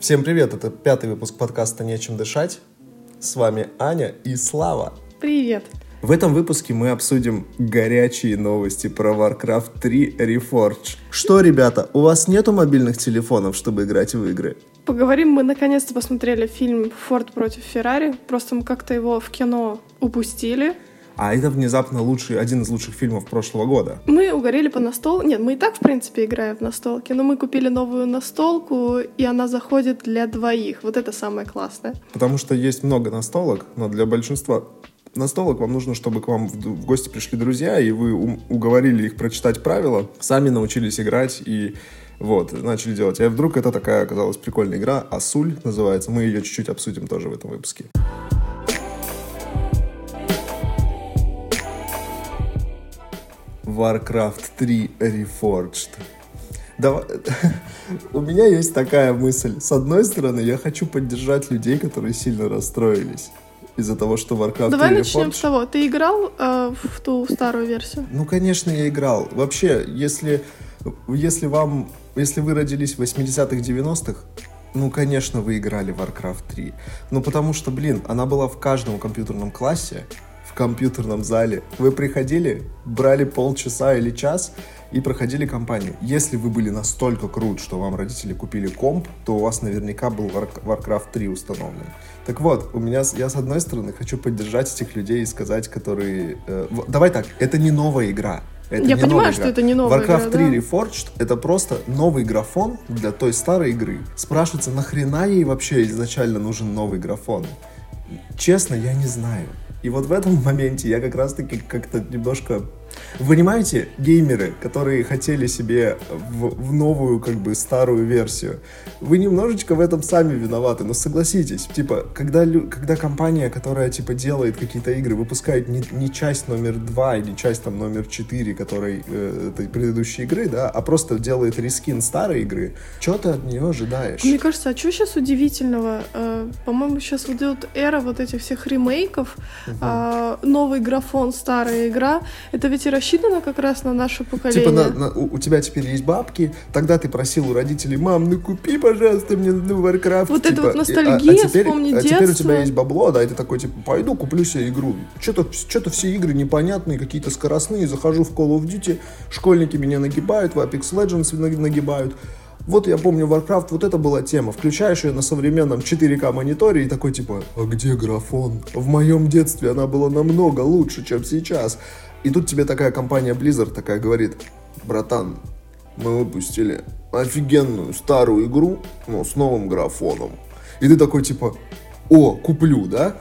Всем привет, это пятый выпуск подкаста «Нечем дышать». С вами Аня и Слава. Привет. В этом выпуске мы обсудим горячие новости про Warcraft 3 Reforged. Что, ребята, у вас нету мобильных телефонов, чтобы играть в игры? Поговорим, мы наконец-то посмотрели фильм «Форд против Феррари», просто мы как-то его в кино упустили. А это внезапно лучший, один из лучших фильмов прошлого года. Мы угорели по настолке. Нет, мы и так, в принципе, играем в настолки, но мы купили новую настолку, и она заходит для двоих. Вот это самое классное. Потому что есть много настолок, но для большинства настолок вам нужно, чтобы к вам в, гости пришли друзья, и вы уговорили их прочитать правила, сами научились играть и вот, начали делать. И вдруг это такая оказалась прикольная игра, Асуль называется. Мы ее чуть-чуть обсудим тоже в этом выпуске. Warcraft 3 Reforged. Давай... У меня есть такая мысль. С одной стороны, я хочу поддержать людей, которые сильно расстроились из-за того, что Warcraft Давай 3 начнем Reforged... с того. Ты играл э, в ту старую версию? Ну, конечно, я играл. Вообще, если, если вам... Если вы родились в 80-х, 90-х, ну, конечно, вы играли в Warcraft 3. Ну, потому что, блин, она была в каждом компьютерном классе, компьютерном зале. Вы приходили, брали полчаса или час и проходили кампанию. Если вы были настолько крут, что вам родители купили комп, то у вас наверняка был War- Warcraft 3 установлен. Так вот, у меня, я с одной стороны хочу поддержать этих людей и сказать, которые... э, давай так, это не новая игра. Это Я не понимаю, новая что игра. это не новая Warcraft игра, 3 да. Reforged это просто новый графон для той старой игры. Спрашивается, нахрена ей вообще изначально нужен новый графон? Честно, я не знаю. И вот в этом моменте я как раз-таки как-то немножко... Вы понимаете, геймеры, которые хотели себе в, в новую, как бы, старую версию, вы немножечко в этом сами виноваты, но согласитесь, типа, когда, когда компания, которая, типа, делает какие-то игры, выпускает не, не часть номер 2 или часть, там, номер 4, которой, э, этой предыдущей игры, да, а просто делает рескин старой игры, что ты от нее ожидаешь? Мне кажется, а что сейчас удивительного? Э, По-моему, сейчас вот идет эра вот этих всех ремейков. А, Новый графон, старая игра. Это ведь и рассчитано как раз на наше поколение. Типа, на- на- у, у тебя теперь есть бабки, тогда ты просил у родителей, мам, ну купи, пожалуйста, мне ну, Warcraft. Вот это типа, вот и- ностальгия, а, теперь, вспомни а теперь у детство. тебя есть бабло, да, и ты такой, типа, пойду куплю себе игру. Что-то, все игры непонятные, какие-то скоростные, захожу в Call of Duty, школьники меня нагибают, в Apex Legends наг- нагибают. Вот я помню Warcraft, вот это была тема. Включаешь ее на современном 4К мониторе и такой типа, а где графон? В моем детстве она была намного лучше, чем сейчас. И тут тебе такая компания Blizzard такая говорит, братан, мы выпустили офигенную старую игру, но с новым графоном. И ты такой типа, о, куплю, да?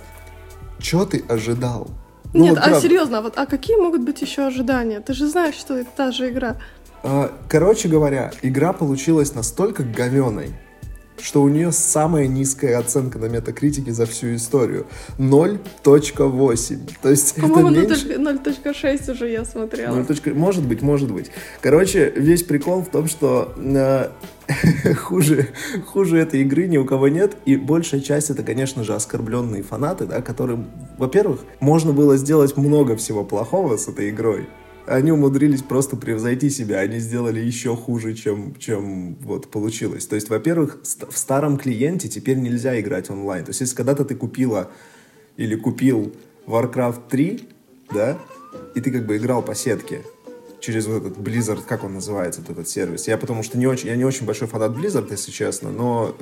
Чё ты ожидал? Ну, Нет, вот а правда. серьезно, а вот, а какие могут быть еще ожидания? Ты же знаешь, что это та же игра. А, Короче говоря, игра получилась настолько говеной, что у нее самая низкая оценка на метакритике за всю историю. 0.8. То есть По-моему, это меньше... 0.6 уже я смотрела. Ну, точка- Может быть, может быть. Короче, весь прикол в том, что э, хуже, хуже этой игры ни у кого нет, и большая часть это, конечно же, оскорбленные фанаты, да, которым, во-первых, можно было сделать много всего плохого с этой игрой. Они умудрились просто превзойти себя, они сделали еще хуже, чем, чем вот получилось. То есть, во-первых, в старом клиенте теперь нельзя играть онлайн. То есть, если когда-то ты купила или купил Warcraft 3, да, и ты как бы играл по сетке через вот этот Blizzard, как он называется, вот этот сервис. Я потому что не очень, я не очень большой фанат Blizzard, если честно, но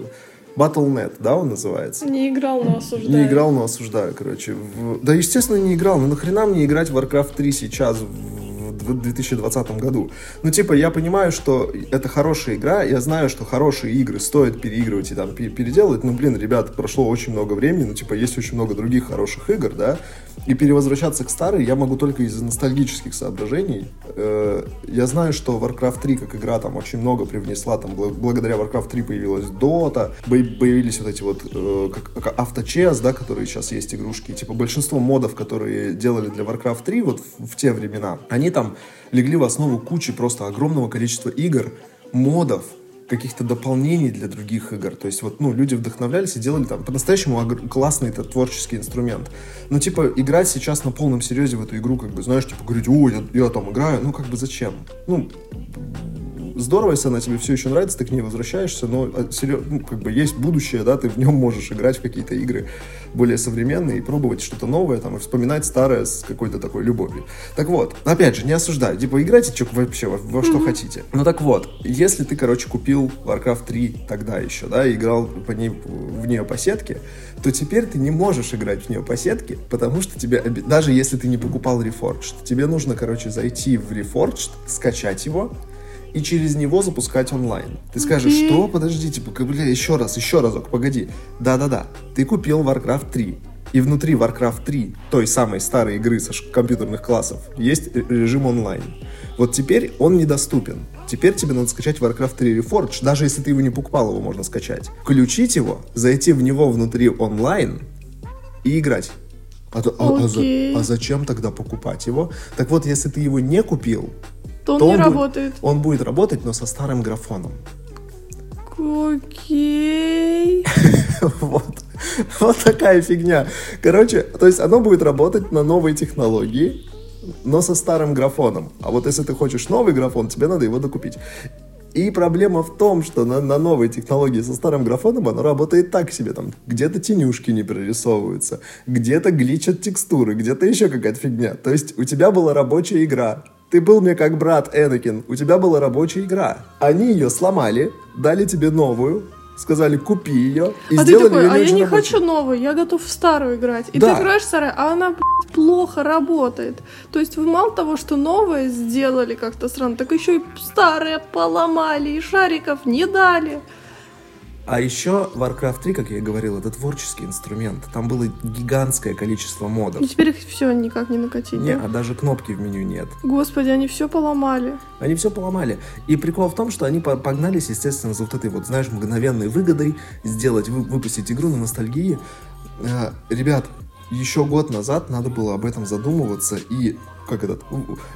Battle.net, да, он называется? Не играл, но осуждаю. Не играл, но осуждаю, короче. В- Да, естественно, не играл. Ну нахрена мне играть в Warcraft 3 сейчас, в в 2020 году? Ну, типа, я понимаю, что это хорошая игра, я знаю, что хорошие игры стоит переигрывать и там пе- переделывать. Ну, блин, ребят, прошло очень много времени, ну, типа, есть очень много других хороших игр, да? И перевозвращаться к старой я могу только из ностальгических соображений. Э, Я знаю, что Warcraft 3 как игра там очень много привнесла, там бл- благодаря Warcraft 3 появилась Dota, появились вот эти вот э, как, авточес, да, которые сейчас есть игрушки. Типа большинство модов, которые делали для Warcraft 3 вот в те времена, они там легли в основу кучи просто огромного количества игр, модов, каких-то дополнений для других игр. То есть вот, ну, люди вдохновлялись и делали там по-настоящему классный это творческий инструмент. Но, типа, играть сейчас на полном серьезе в эту игру, как бы, знаешь, типа, говорить, о, я, я там играю, ну, как бы, зачем? Ну, здорово, если она тебе все еще нравится, ты к ней возвращаешься, но а, ну, как бы есть будущее, да, ты в нем можешь играть в какие-то игры более современные и пробовать что-то новое, там, и вспоминать старое с какой-то такой любовью. Так вот, опять же, не осуждаю, типа, играйте что, вообще во, во что хотите. Ну так вот, если ты, короче, купил Warcraft 3 тогда еще, да, и играл по ней, в нее по сетке, то теперь ты не можешь играть в нее по сетке, потому что тебе, даже если ты не покупал Reforged, тебе нужно, короче, зайти в Reforged, скачать его, и через него запускать онлайн. Ты скажешь, okay. что? Подожди, типа, бля, еще раз, еще разок, погоди. Да-да-да, ты купил Warcraft 3, и внутри Warcraft 3, той самой старой игры со компьютерных классов, есть режим онлайн. Вот теперь он недоступен. Теперь тебе надо скачать Warcraft 3 Reforged, даже если ты его не покупал, его можно скачать. Включить его, зайти в него внутри онлайн и играть. А, а, а, а зачем тогда покупать его? Так вот, если ты его не купил, то он то не он работает. Будет, он будет работать, но со старым графоном. Окей. вот. Вот такая фигня. Короче, то есть оно будет работать на новой технологии, но со старым графоном. А вот если ты хочешь новый графон, тебе надо его докупить. И проблема в том, что на, на новой технологии со старым графоном оно работает так себе. Там где-то тенюшки не прорисовываются, где-то гличат текстуры, где-то еще какая-то фигня. То есть у тебя была рабочая игра, ты был мне как брат Энакин, у тебя была рабочая игра. Они ее сломали, дали тебе новую, сказали, купи ее, и а сделали ты такой, а я не рабочей. хочу новую, я готов в старую играть. И Да. ты играешь в старую, а она, блядь, плохо работает. То есть вы мало того, что новое сделали как-то странно, так еще и старое поломали, и шариков не дали. А еще Warcraft 3, как я и говорил, это творческий инструмент. Там было гигантское количество модов. И теперь их все никак не накатить, Не, да? а даже кнопки в меню нет. Господи, они все поломали. Они все поломали. И прикол в том, что они по- погнались, естественно, за вот этой вот, знаешь, мгновенной выгодой сделать, вы- выпустить игру на ностальгии. Э, ребят, еще год назад надо было об этом задумываться и как этот,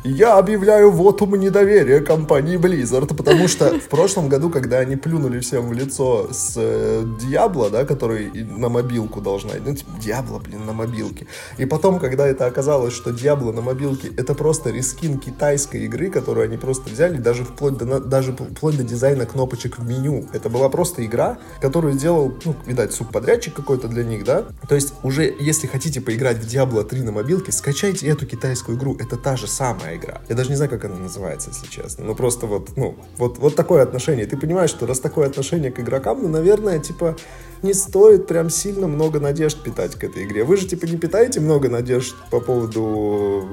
я объявляю вотум недоверия компании Blizzard, потому что в прошлом году, когда они плюнули всем в лицо с э, Diablo, да, который на мобилку должна, ну, типа, Diablo, блин, на мобилке. И потом, когда это оказалось, что Diablo на мобилке это просто рескин китайской игры, которую они просто взяли, даже вплоть до, даже вплоть до дизайна кнопочек в меню. Это была просто игра, которую сделал, ну, видать, субподрядчик какой-то для них, да. То есть уже, если хотите поиграть в Diablo 3 на мобилке, скачайте эту китайскую игру. Это та же самая игра. Я даже не знаю, как она называется, если честно. Ну, просто вот, ну, вот, вот такое отношение. Ты понимаешь, что раз такое отношение к игрокам, ну, наверное, типа, не стоит прям сильно много надежд питать к этой игре. Вы же, типа, не питаете много надежд по поводу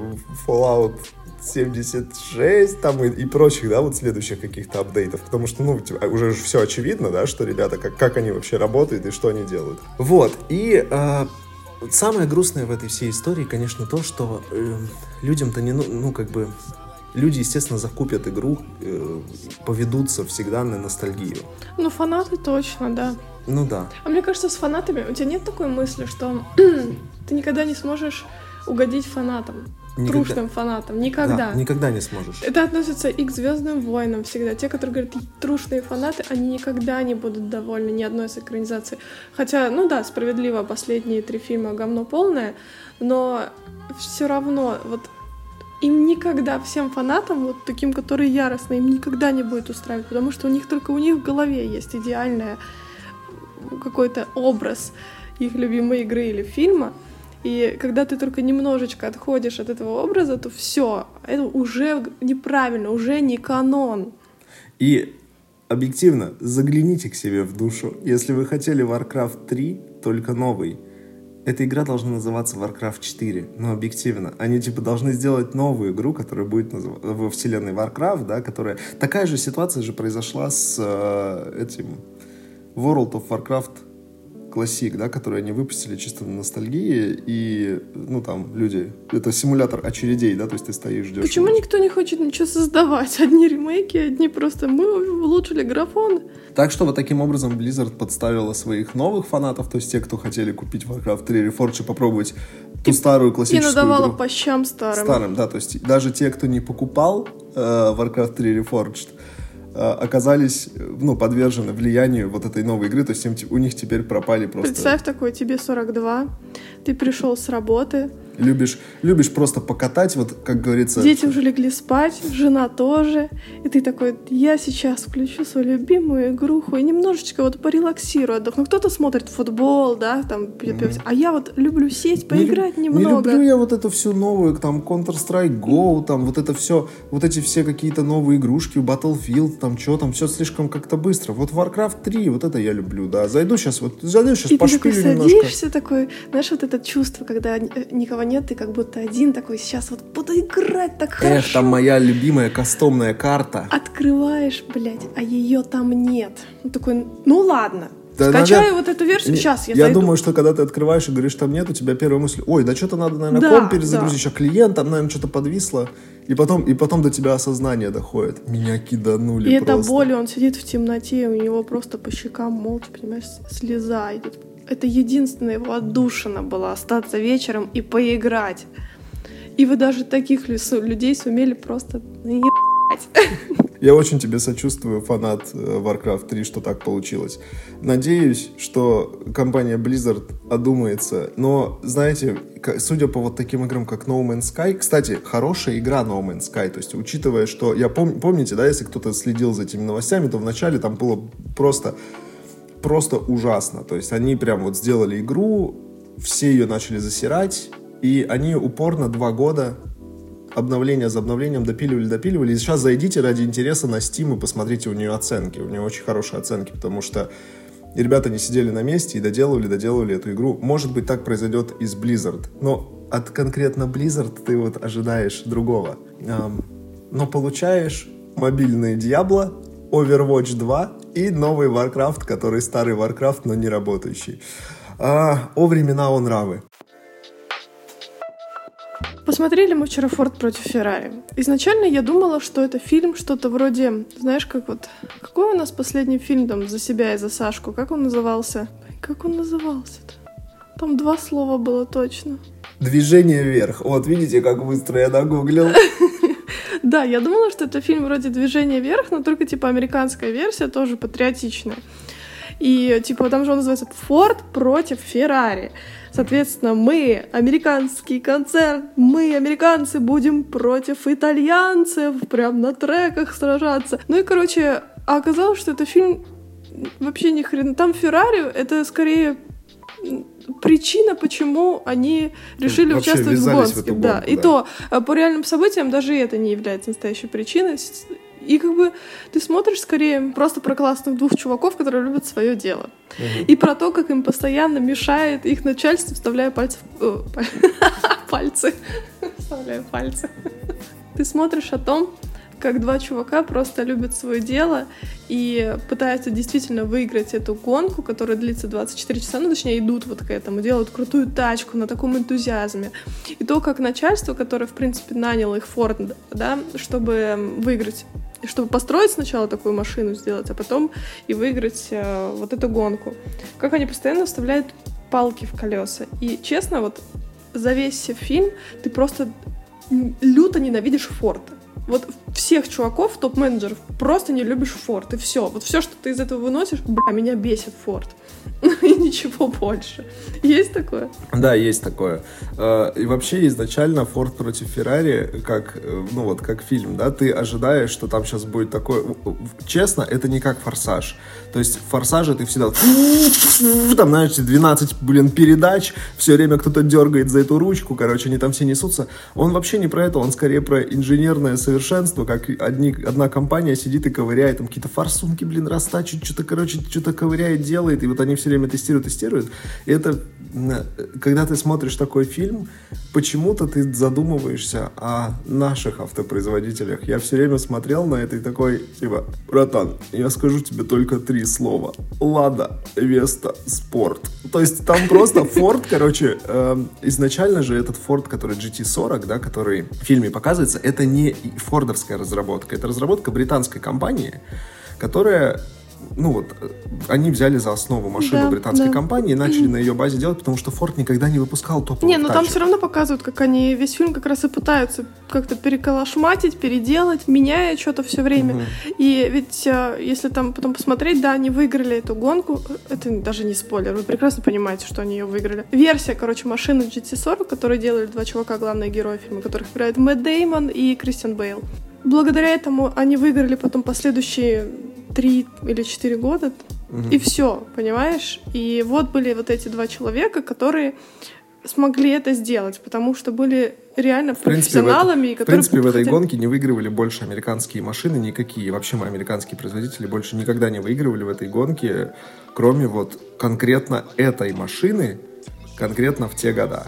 Fallout 76 там и, и прочих, да, вот следующих каких-то апдейтов, потому что, ну, типа, уже же все очевидно, да, что ребята, как, как они вообще работают и что они делают. Вот, и э, самое грустное в этой всей истории, конечно, то, что э, людям-то не, ну, ну, как бы, люди, естественно, закупят игру, э, поведутся всегда на ностальгию. Ну, фанаты точно, да. Ну да. А мне кажется, с фанатами у тебя нет такой мысли, что ты никогда не сможешь угодить фанатам, Никогда. трушным фанатам. Никогда. Да, никогда не сможешь. Это относится и к Звездным войнам всегда. Те, которые говорят трушные фанаты, они никогда не будут довольны ни одной из экранизаций. Хотя, ну да, справедливо, последние три фильма говно полное, но все равно вот им никогда, всем фанатам, вот таким, которые яростные, им никогда не будет устраивать, потому что у них только у них в голове есть идеальная какой-то образ их любимой игры или фильма. И когда ты только немножечко отходишь от этого образа, то все, это уже неправильно, уже не канон. И объективно, загляните к себе в душу. Если вы хотели Warcraft 3, только новый, эта игра должна называться Warcraft 4. Но объективно, они типа должны сделать новую игру, которая будет назыв... во вселенной Warcraft, да, которая... Такая же ситуация же произошла с э, этим World of Warcraft Classic, да, который они выпустили чисто на ностальгии, и, ну, там, люди... Это симулятор очередей, да, то есть ты стоишь, ждешь... Почему никто не хочет ничего создавать? Одни ремейки, одни просто мы улучшили графон. Так что вот таким образом Blizzard подставила своих новых фанатов, то есть те, кто хотели купить Warcraft 3 Reforged и попробовать ту старую И классическую надавала игру. по щам старым. Старым, да, то есть даже те, кто не покупал э, Warcraft 3 Reforged, оказались, э, ну, подвержены влиянию вот этой новой игры, то есть им у них теперь пропали просто... Представь такой, тебе 42, ты пришел с работы, Любишь, любишь просто покатать, вот как говорится... Дети уже легли спать, жена тоже. И ты такой, я сейчас включу свою любимую игруху и немножечко вот порелаксирую, отдохну. Кто-то смотрит футбол, да, там, пиво. А я вот люблю сесть, поиграть не, немного. Не люблю я вот эту всю новую, там, Counter-Strike Go, там, вот это все, вот эти все какие-то новые игрушки, Battlefield, там, что там, все слишком как-то быстро. Вот Warcraft 3, вот это я люблю, да. Зайду сейчас, вот, зайду сейчас, и пошпилю ты такой немножко. садишься такой, знаешь, вот это чувство, когда никого нет, ты как будто один такой, сейчас вот буду играть так хорошо. Там моя любимая кастомная карта. Открываешь, блядь, а ее там нет. Ну такой, ну ладно, да, Скачаю надо... вот эту версию, не, сейчас я Я зайду. думаю, что когда ты открываешь и говоришь, там нет, у тебя первая мысль, ой, да что-то надо, наверное, да, комп перезагрузить, да. еще клиент, там, наверное, что-то подвисло. И потом, и потом до тебя осознание доходит. Меня киданули И просто. это боль, он сидит в темноте, у него просто по щекам молча, понимаешь, слеза идет. Это единственная его отдушина была, остаться вечером и поиграть. И вы даже таких людей сумели просто я очень тебе сочувствую, фанат э, Warcraft 3, что так получилось. Надеюсь, что компания Blizzard одумается. Но, знаете, судя по вот таким играм, как No Man's Sky, кстати, хорошая игра No Man's Sky, то есть учитывая, что, я пом помните, да, если кто-то следил за этими новостями, то вначале там было просто, просто ужасно. То есть они прям вот сделали игру, все ее начали засирать, и они упорно два года обновление за обновлением допиливали, допиливали. И сейчас зайдите ради интереса на Steam и посмотрите у нее оценки. У нее очень хорошие оценки, потому что ребята не сидели на месте и доделывали, доделывали эту игру. Может быть, так произойдет и с Blizzard. Но от конкретно Blizzard ты вот ожидаешь другого. Но получаешь мобильные Diablo, Overwatch 2 и новый Warcraft, который старый Warcraft, но не работающий. А, о времена он нравы. Посмотрели мы вчера «Форд против Феррари». Изначально я думала, что это фильм что-то вроде, знаешь, как вот... Какой у нас последний фильм там «За себя и за Сашку»? Как он назывался? Как он назывался-то? Там два слова было точно. Движение вверх. Вот, видите, как быстро я нагуглил. Да, я думала, что это фильм вроде «Движение вверх», но только типа американская версия, тоже патриотичная. И типа там же он называется «Форд против Феррари». Соответственно, мы, американский концерт, мы, американцы, будем против итальянцев, прям на треках сражаться. Ну и, короче, а оказалось, что это фильм вообще ни хрена. Там Феррари — это скорее причина, почему они решили Вообще участвовать в гонке. В гонку, да. да. И то э, по реальным событиям даже это не является настоящей причиной. И как бы ты смотришь скорее просто про классных двух чуваков, которые любят свое дело. Угу. И про то, как им постоянно мешает их начальство, вставляя пальцы в... пальцы. Вставляя пальцы. Ты смотришь о том, как два чувака просто любят свое дело и пытаются действительно выиграть эту гонку, которая длится 24 часа, ну, точнее, идут вот к этому, делают крутую тачку на таком энтузиазме. И то, как начальство, которое, в принципе, наняло их Форд, да, чтобы выиграть чтобы построить сначала такую машину сделать, а потом и выиграть э, вот эту гонку. Как они постоянно вставляют палки в колеса. И честно, вот за весь фильм ты просто люто ненавидишь Форда вот всех чуваков, топ-менеджеров, просто не любишь Форд, и все. Вот все, что ты из этого выносишь, бля, меня бесит Форд. И ничего больше. Есть такое? Да, есть такое. Э, и вообще изначально Форд против Феррари, как, э, ну вот, как фильм, да, ты ожидаешь, что там сейчас будет такое... Честно, это не как Форсаж. То есть в Форсаже ты всегда... Там, знаешь, 12, блин, передач, все время кто-то дергает за эту ручку, короче, они там все несутся. Он вообще не про это, он скорее про инженерное совершенство как одни, одна компания сидит и ковыряет, там какие-то форсунки, блин, растачивает, что-то, короче, что-то ковыряет, делает, и вот они все время тестируют, тестируют. И это, когда ты смотришь такой фильм, почему-то ты задумываешься о наших автопроизводителях. Я все время смотрел на это и такой, типа, братан, я скажу тебе только три слова. Лада, Веста, Спорт. То есть там просто Ford, короче, э, изначально же этот Ford, который GT40, да, который в фильме показывается, это не фордовская разработка. Это разработка британской компании, которая ну вот, э, они взяли за основу машину Да, британской да. компании и начали на ее базе делать, потому что Форд никогда не выпускал топовых Не, ну там все равно показывают, как они весь фильм как раз и пытаются как-то переколошматить, переделать, меняя что-то все время. Мгм. И ведь э, если там потом посмотреть, да, они выиграли эту гонку. Это даже не спойлер, вы прекрасно понимаете, что они ее выиграли. Версия, короче, машины GT40, которую делали два чувака, главные герои фильма, которых играют Мэтт Деймон и Кристиан Бейл. Благодаря этому они выиграли потом последующие три или четыре года. Мгм. И все, понимаешь? И вот были вот эти два человека, которые смогли это сделать, потому что были реально В принципе, в, профессионалами, и в, которые принципе, в этой хотели- гонке не выигрывали больше американские машины никакие. Вообще мы американские производители больше никогда не выигрывали в этой гонке, кроме вот конкретно этой машины, конкретно в те года.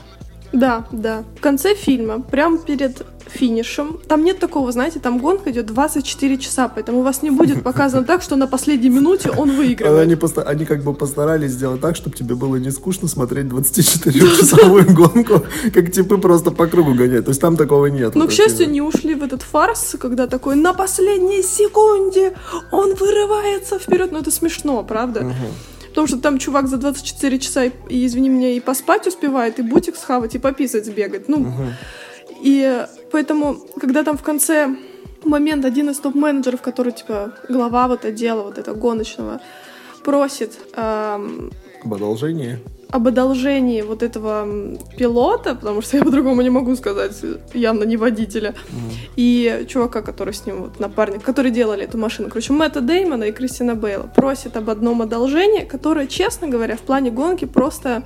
Да, да. В конце фильма, прямо перед финишем, там нет такого, знаете, там гонка идет 24 часа, поэтому у вас не будет показано так, что на последней минуте он выигрывает. Они, поста- они как бы постарались сделать так, чтобы тебе было не скучно смотреть 24-часовую гонку, как типы просто по кругу гоняют. То есть там такого нет. Но, к счастью, не ушли в этот фарс, когда такой на последней секунде он вырывается вперед. Ну, это смешно, правда? Потому что там чувак за 24 часа, и, и, извини меня, и поспать успевает, и бутик схавать, и пописать сбегать. Ну, и поэтому, когда там в конце момент один из топ-менеджеров, который, типа, глава вот отдела вот этого гоночного, просит эм, Об одолжении. Об одолжении вот этого пилота, потому что я по-другому не могу сказать, явно не водителя, и чувака, который с ним, вот напарник, которые делали эту машину, короче, Мэтта Деймона и Кристина Бейла, просит об одном одолжении, которое, честно говоря, в плане гонки просто...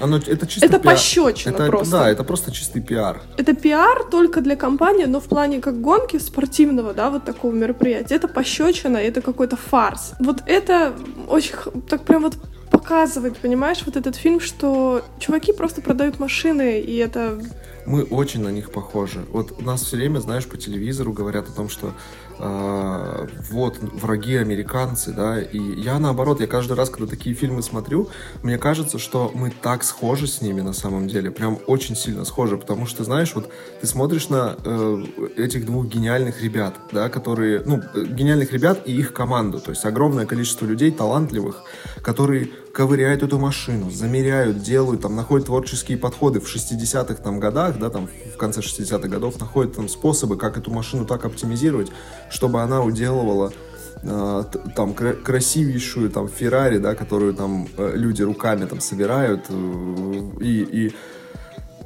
Оно, это чисто Это пиар. пощечина Это- просто. Да, это просто чистый пиар. Это пиар только для компании, но в плане как гонки спортивного, да, вот такого мероприятия, это пощечина, это какой-то фарс. Вот это очень так прям вот показывает, понимаешь, вот этот фильм, что чуваки просто продают машины, и это... Мы очень на них похожи. Вот у нас все время, знаешь, по телевизору говорят о том, что э, вот враги американцы, да, и я наоборот, я каждый раз, когда такие фильмы смотрю, мне кажется, что мы так схожи с ними на самом деле, прям очень сильно схожи, потому что, знаешь, вот ты смотришь на э, этих двух гениальных ребят, да, которые, ну, э, гениальных ребят и их команду, то есть огромное количество людей талантливых, которые ковыряют эту машину, замеряют, делают, там, находят творческие подходы в 60-х там годах, да, там, в конце 60-х годов, находят там способы, как эту машину так оптимизировать, чтобы она уделывала э, там кра- красивейшую там Феррари, да, которую там э, люди руками там собирают э, и, и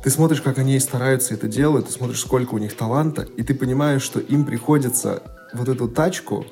ты смотришь, как они стараются это делать, ты смотришь, сколько у них таланта, и ты понимаешь, что им приходится вот эту тачку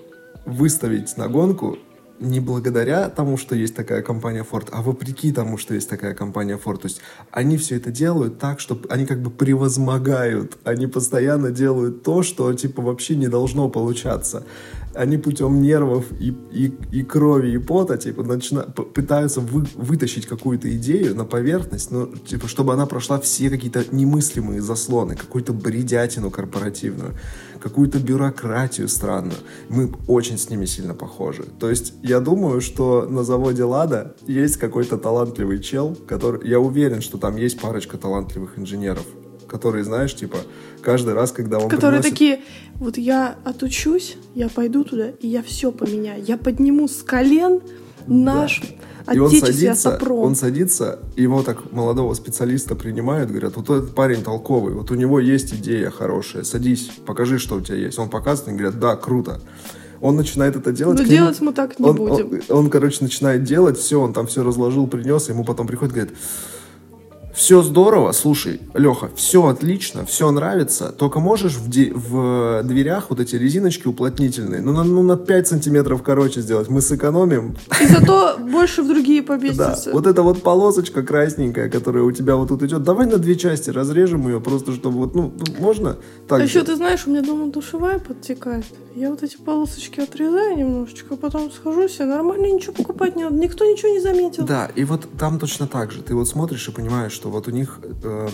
выставить на гонку не благодаря тому, что есть такая компания Ford, а вопреки тому, что есть такая компания Ford. То есть они все это делают так, что они как бы превозмогают, они постоянно делают то, что типа вообще не должно получаться. Они путем нервов и, и, и крови, и пота типа начина... пытаются вы- вытащить какую-то идею на поверхность, ну, типа, чтобы она прошла все какие-то немыслимые заслоны, какую-то бредятину корпоративную, какую-то бюрократию странную. Мы очень с ними сильно похожи. То есть я думаю, что на заводе Лада есть какой-то талантливый чел, который... Я уверен, что там есть парочка талантливых инженеров, которые, знаешь, типа, каждый раз, когда он Которые приносит- такие, вот я отучусь, я пойду туда, и я все поменяю. Я подниму с колен наш И он садится, автопром. он садится, его так молодого специалиста принимают, говорят, вот этот парень толковый, вот у него есть идея хорошая, садись, покажи, что у тебя есть. Он показывает, и говорят, да, круто. Он начинает это делать. Но нему- делать мы так не он, будем. Он, он, короче, начинает делать, все, он там все разложил, принес, ему потом приходит, говорит, все здорово, слушай, Леха, все отлично, все нравится, только можешь в, де- в дверях вот эти резиночки уплотнительные, ну на, ну, на 5 сантиметров короче сделать, мы сэкономим, И зато больше в другие да, поместится. вот эта вот полосочка красненькая, которая у тебя вот тут идет, давай на две части разрежем ее, просто чтобы вот, ну, можно так а еще ты знаешь, у меня дома душевая подтекает. Я вот эти полосочки отрезаю немножечко, потом схожу себе, нормально ничего покупать не надо, никто ничего не заметил. Да, и вот там точно так же. Ты вот смотришь и понимаешь, что вот у них э,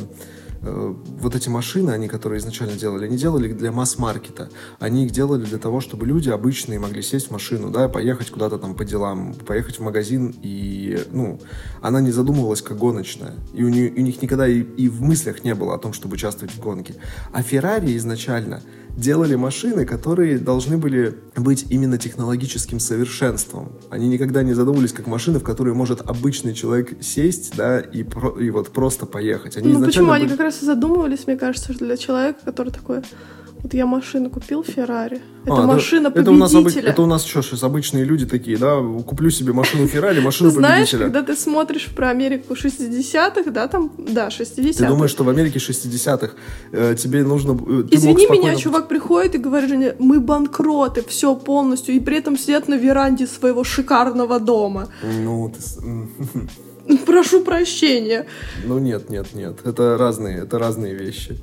э, вот эти машины, они, которые изначально делали, они делали их для масс-маркета. Они их делали для того, чтобы люди обычные могли сесть в машину, да, поехать куда-то там по делам, поехать в магазин, и, ну, она не задумывалась как гоночная. И у, нее- у них никогда и, и в мыслях не было о том, чтобы участвовать в гонке. А Феррари изначально делали машины, которые должны были быть именно технологическим совершенством. Они никогда не задумывались как машины, в которые может обычный человек сесть, да, и, про, и вот просто поехать. Они ну почему? Были... Они как раз и задумывались, мне кажется, для человека, который такой вот я машину купил, Феррари. Это а, машина это, победителя. Это у, нас, это у нас что, сейчас обычные люди такие, да? Куплю себе машину Феррари, машину ты знаешь, победителя. когда ты смотришь про Америку 60-х, да, там, да, 60-х. Ты думаешь, что в Америке 60-х э, тебе нужно... Э, Извини меня, чувак приходит и говорит, мы банкроты, все полностью, и при этом сидят на веранде своего шикарного дома. Ну, ты... Прошу прощения. Ну нет, нет, нет. Это разные, это разные вещи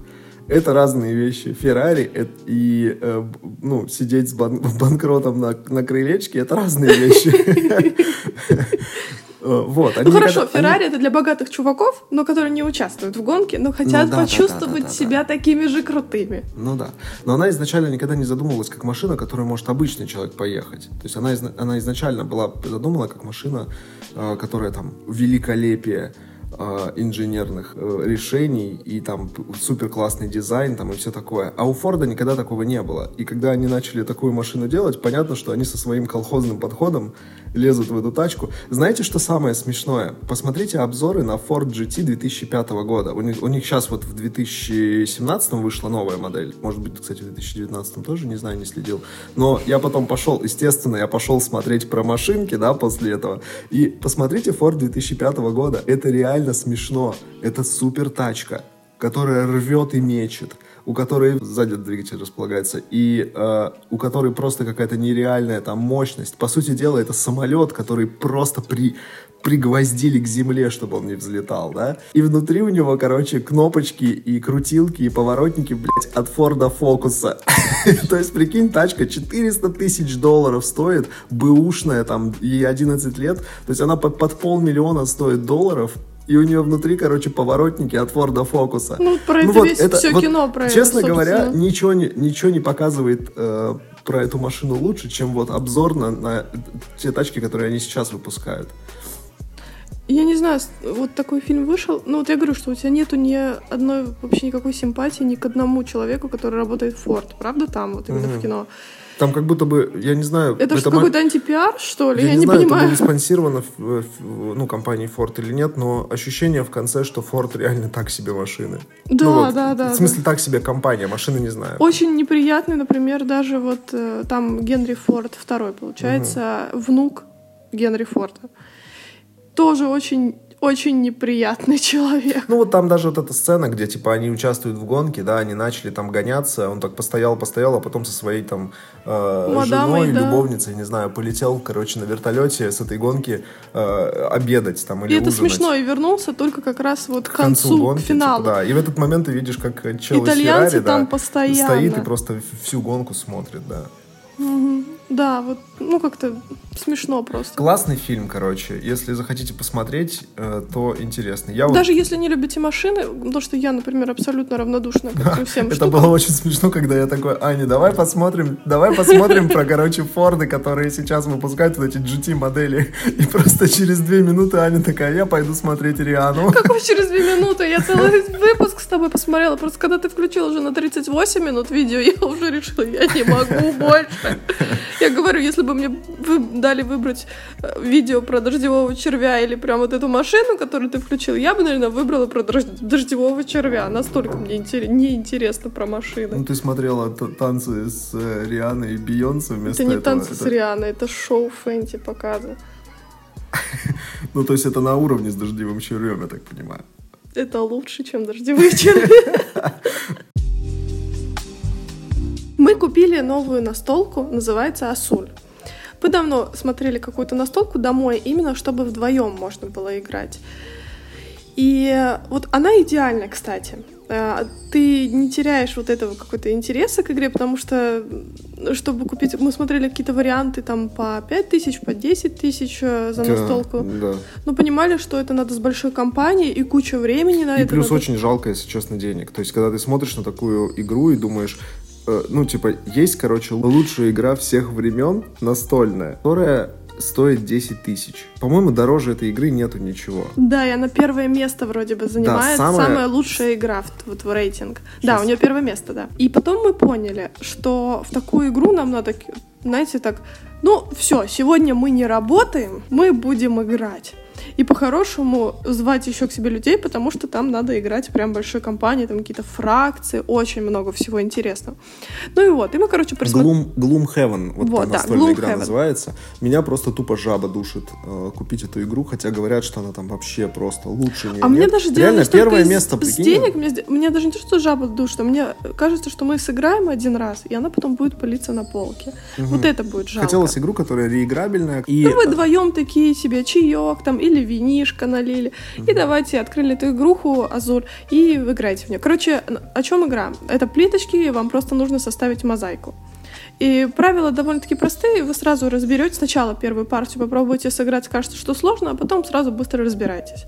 это разные вещи. Феррари и э, ну, сидеть с бан банкротом на, на крылечке это разные вещи. Вот, ну хорошо, Феррари это для богатых чуваков, но которые не участвуют в гонке, но хотят ну, да, почувствовать да, да, себя такими же крутыми. Ну да. Но она изначально никогда не задумывалась как машина, которой может обычный человек поехать. То есть она, она изначально была задумана как машина, э, которая там великолепие, Э, инженерных э, решений и там супер классный дизайн там и все такое. А у Форда никогда такого не было. И когда они начали такую машину делать, понятно, что они со своим колхозным подходом лезут в эту тачку. Знаете, что самое смешное? Посмотрите обзоры на Ford GT 2005 года. У них, у них сейчас вот в 2017 вышла новая модель. Может быть, кстати, в 2019 тоже, не знаю, не следил. Но я потом пошел, естественно, я пошел смотреть про машинки, да, после этого. И посмотрите Ford 2005 года. Это реально смешно. Это супер тачка, которая рвет и мечет, у которой сзади двигатель располагается, и э, у которой просто какая-то нереальная там мощность. По сути дела, это самолет, который просто при, пригвоздили к земле, чтобы он не взлетал, да? И внутри у него, короче, кнопочки и крутилки и поворотники, блядь, от Форда Фокуса. То есть, прикинь, тачка 400 тысяч долларов стоит, бэушная, там, ей 11 лет, то есть она под, под полмиллиона стоит долларов, и у нее внутри, короче, поворотники от Форда Фокуса. Ну, про ну, это вот весь это, все вот, кино про Честно это, говоря, ничего не, ничего не показывает э, про эту машину лучше, чем вот обзор на, на те тачки, которые они сейчас выпускают. Я не знаю, вот такой фильм вышел. Ну, вот я говорю, что у тебя нету ни одной вообще никакой симпатии ни к одному человеку, который работает в Форд. Правда, там, вот именно mm-hmm. в кино. Там как будто бы, я не знаю... Это, это какой-то антипиар, что ли? Я, я не, не знаю, понимаю. это было спонсировано в, ну, компанией Ford или нет, но ощущение в конце, что Ford реально так себе машины. Да, ну, вот, да, да. В смысле, да. так себе компания, машины не знаю. Очень неприятный, например, даже вот э, там Генри Форд второй, получается, угу. внук Генри Форда. Тоже очень очень неприятный человек. Ну вот там даже вот эта сцена, где типа они участвуют в гонке, да, они начали там гоняться, он так постоял, постоял, а потом со своей там э, Мадамой, женой, да. любовницей, не знаю, полетел, короче, на вертолете с этой гонки э, обедать там или И ужинать. это смешно, и вернулся только как раз вот к, к концу, гонки, к типа, финалу. Типа, да, и в этот момент ты видишь, как чел Итальянцы Феррари, там да, постоянно. стоит и просто всю гонку смотрит, да. Угу. Да, вот, ну как-то смешно просто. Классный фильм, короче. Если захотите посмотреть, э, то интересный. Я Даже вот... если не любите машины, потому что я, например, абсолютно равнодушна ко всем Это было очень смешно, когда я такой, Аня, давай посмотрим, давай посмотрим про, короче, Форды, которые сейчас выпускают вот эти GT-модели. И просто через две минуты Аня такая, я пойду смотреть Риану. Какой через две минуты? Я целый выпуск с тобой посмотрела. Просто когда ты включил уже на 38 минут видео, я уже решила, я не могу больше. Я говорю, если бы мне вы дали выбрать э, видео про дождевого червя или прям вот эту машину, которую ты включил, я бы, наверное, выбрала про дождевого червя. Настолько мне интерес, неинтересно про машины. Ну, ты смотрела танцы с э, Рианой и Бейонсе вместо Это не танцы с Рианой, это шоу Фэнти показы. Ну, то есть это на уровне с дождевым червем, я так понимаю. Это лучше, чем дождевые черви. Мы купили новую настолку, называется Асуль. Мы давно смотрели какую-то настолку домой, именно чтобы вдвоем можно было играть. И вот она идеальна, кстати. Э, ты не теряешь вот этого какой-то интереса к игре, потому что, чтобы купить... Мы смотрели какие-то варианты там по 5 тысяч, по 10 тысяч э, за настолку. Да. Но понимали, что это надо с большой компанией и куча времени на и это. И плюс надо... очень жалко, если честно, денег. То есть, когда ты смотришь на такую игру и думаешь, Э, ну, типа, есть, короче, лучшая игра всех времен, настольная, которая стоит 10 тысяч. По-моему, дороже этой игры нету ничего. Да, и она первое место вроде бы занимает. самая- Самая лучшая игра в, вот, в рейтинг. Да, Щас. у нее первое место, да. И потом мы поняли, что в такую игру нам надо, знаете, так, ну, все, сегодня мы не работаем, мы будем играть. И по-хорошему звать еще к себе людей, потому что там надо играть прям большой компанией, там какие-то фракции, очень много всего интересного. Ну и вот, и мы, короче, присмотрели. Gloom, Gloomhaven, вот, Вот, та да, настольная игра Gloomhaven. называется. Меня просто тупо жаба душит э, купить эту игру, хотя говорят, что она там вообще просто лучше А мне даже дело Реально, не первое место, с денег, мне, мне даже не то, что жаба душит, а мне кажется, что мы сыграем один раз, и она потом будет пылиться на полке. Мгм. Вот это будет жалко. Хотелось игру, которая реиграбельная. И Ну, вы вдвоем такие себе чаек там или винишко налили. И давайте открыли эту игруху Азур и вы играете в нее. Короче, о чем игра? Это плиточки, вам просто нужно составить мозаику. И правила довольно-таки простые, вы сразу разберете сначала первую партию, попробуйте сыграть, скажете, что сложно, а потом сразу быстро разбирайтесь.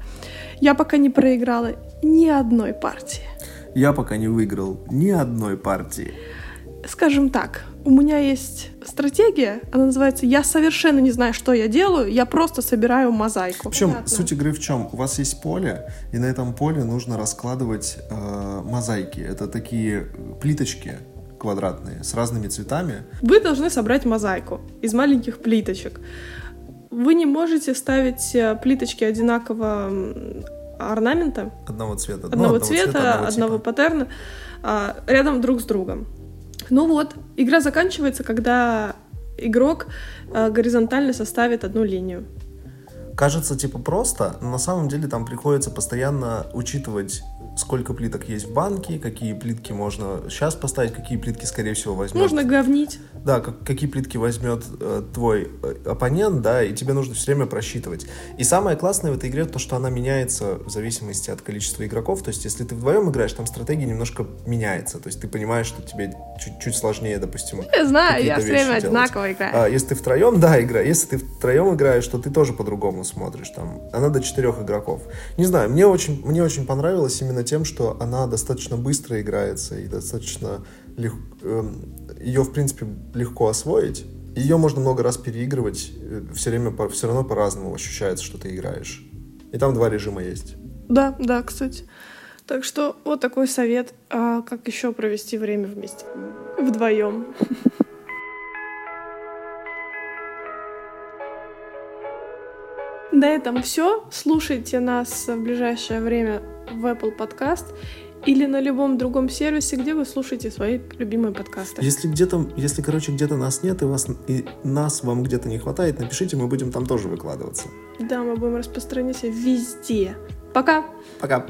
Я пока не проиграла ни одной партии. я пока не выиграл ни одной партии. Скажем так, у меня есть стратегия, она называется «Я совершенно не знаю, что я делаю, я просто собираю мозаику». В общем, Понятно? суть игры в чем? У вас есть поле, и на этом поле нужно раскладывать э, мозаики. Это такие плиточки квадратные с разными цветами. Вы должны собрать мозаику из маленьких плиточек. Вы не можете ставить э, плиточки одинакового м, орнамента, Одного цвета. Ну, одного, цвета, одного одного типа. паттерна, а, рядом друг с другом. Ну вот, игра заканчивается, когда игрок э, горизонтально составит одну линию. Кажется, типа просто, но на самом деле там приходится постоянно учитывать, сколько плиток есть в банке, какие плитки можно сейчас поставить, какие плитки, скорее всего, возьмет. Можно говнить. Да, как- какие плитки возьмет э, твой э, оппонент, да, и тебе нужно все время просчитывать. И самое классное в этой игре то, что она меняется в зависимости от количества игроков. То есть, если ты вдвоем играешь, там стратегия немножко меняется. То есть, ты понимаешь, что тебе чуть-чуть сложнее, допустим, Я знаю, я все время делать. одинаково играю. А, если ты втроем, да, играешь. Если ты втроем играешь, то ты тоже по-другому смотришь. Там, она до четырех игроков. Не знаю, мне очень, мне очень понравилось именно тем, что она достаточно быстро играется и достаточно лег- эм, ее, в принципе, легко освоить. Ее можно много раз переигрывать. Все время по- все равно по-разному ощущается, что ты играешь. И там два режима есть. Да, да, кстати. Так что вот такой совет, а как еще провести время вместе. Вдвоем. На этом все. Слушайте нас в ближайшее время в Apple Podcast или на любом другом сервисе, где вы слушаете свои любимые подкасты. Если где-то, если, короче, где-то нас нет, и, вас, и нас вам где-то не хватает, напишите, мы будем там тоже выкладываться. Да, мы будем распространяться везде. Пока! Пока!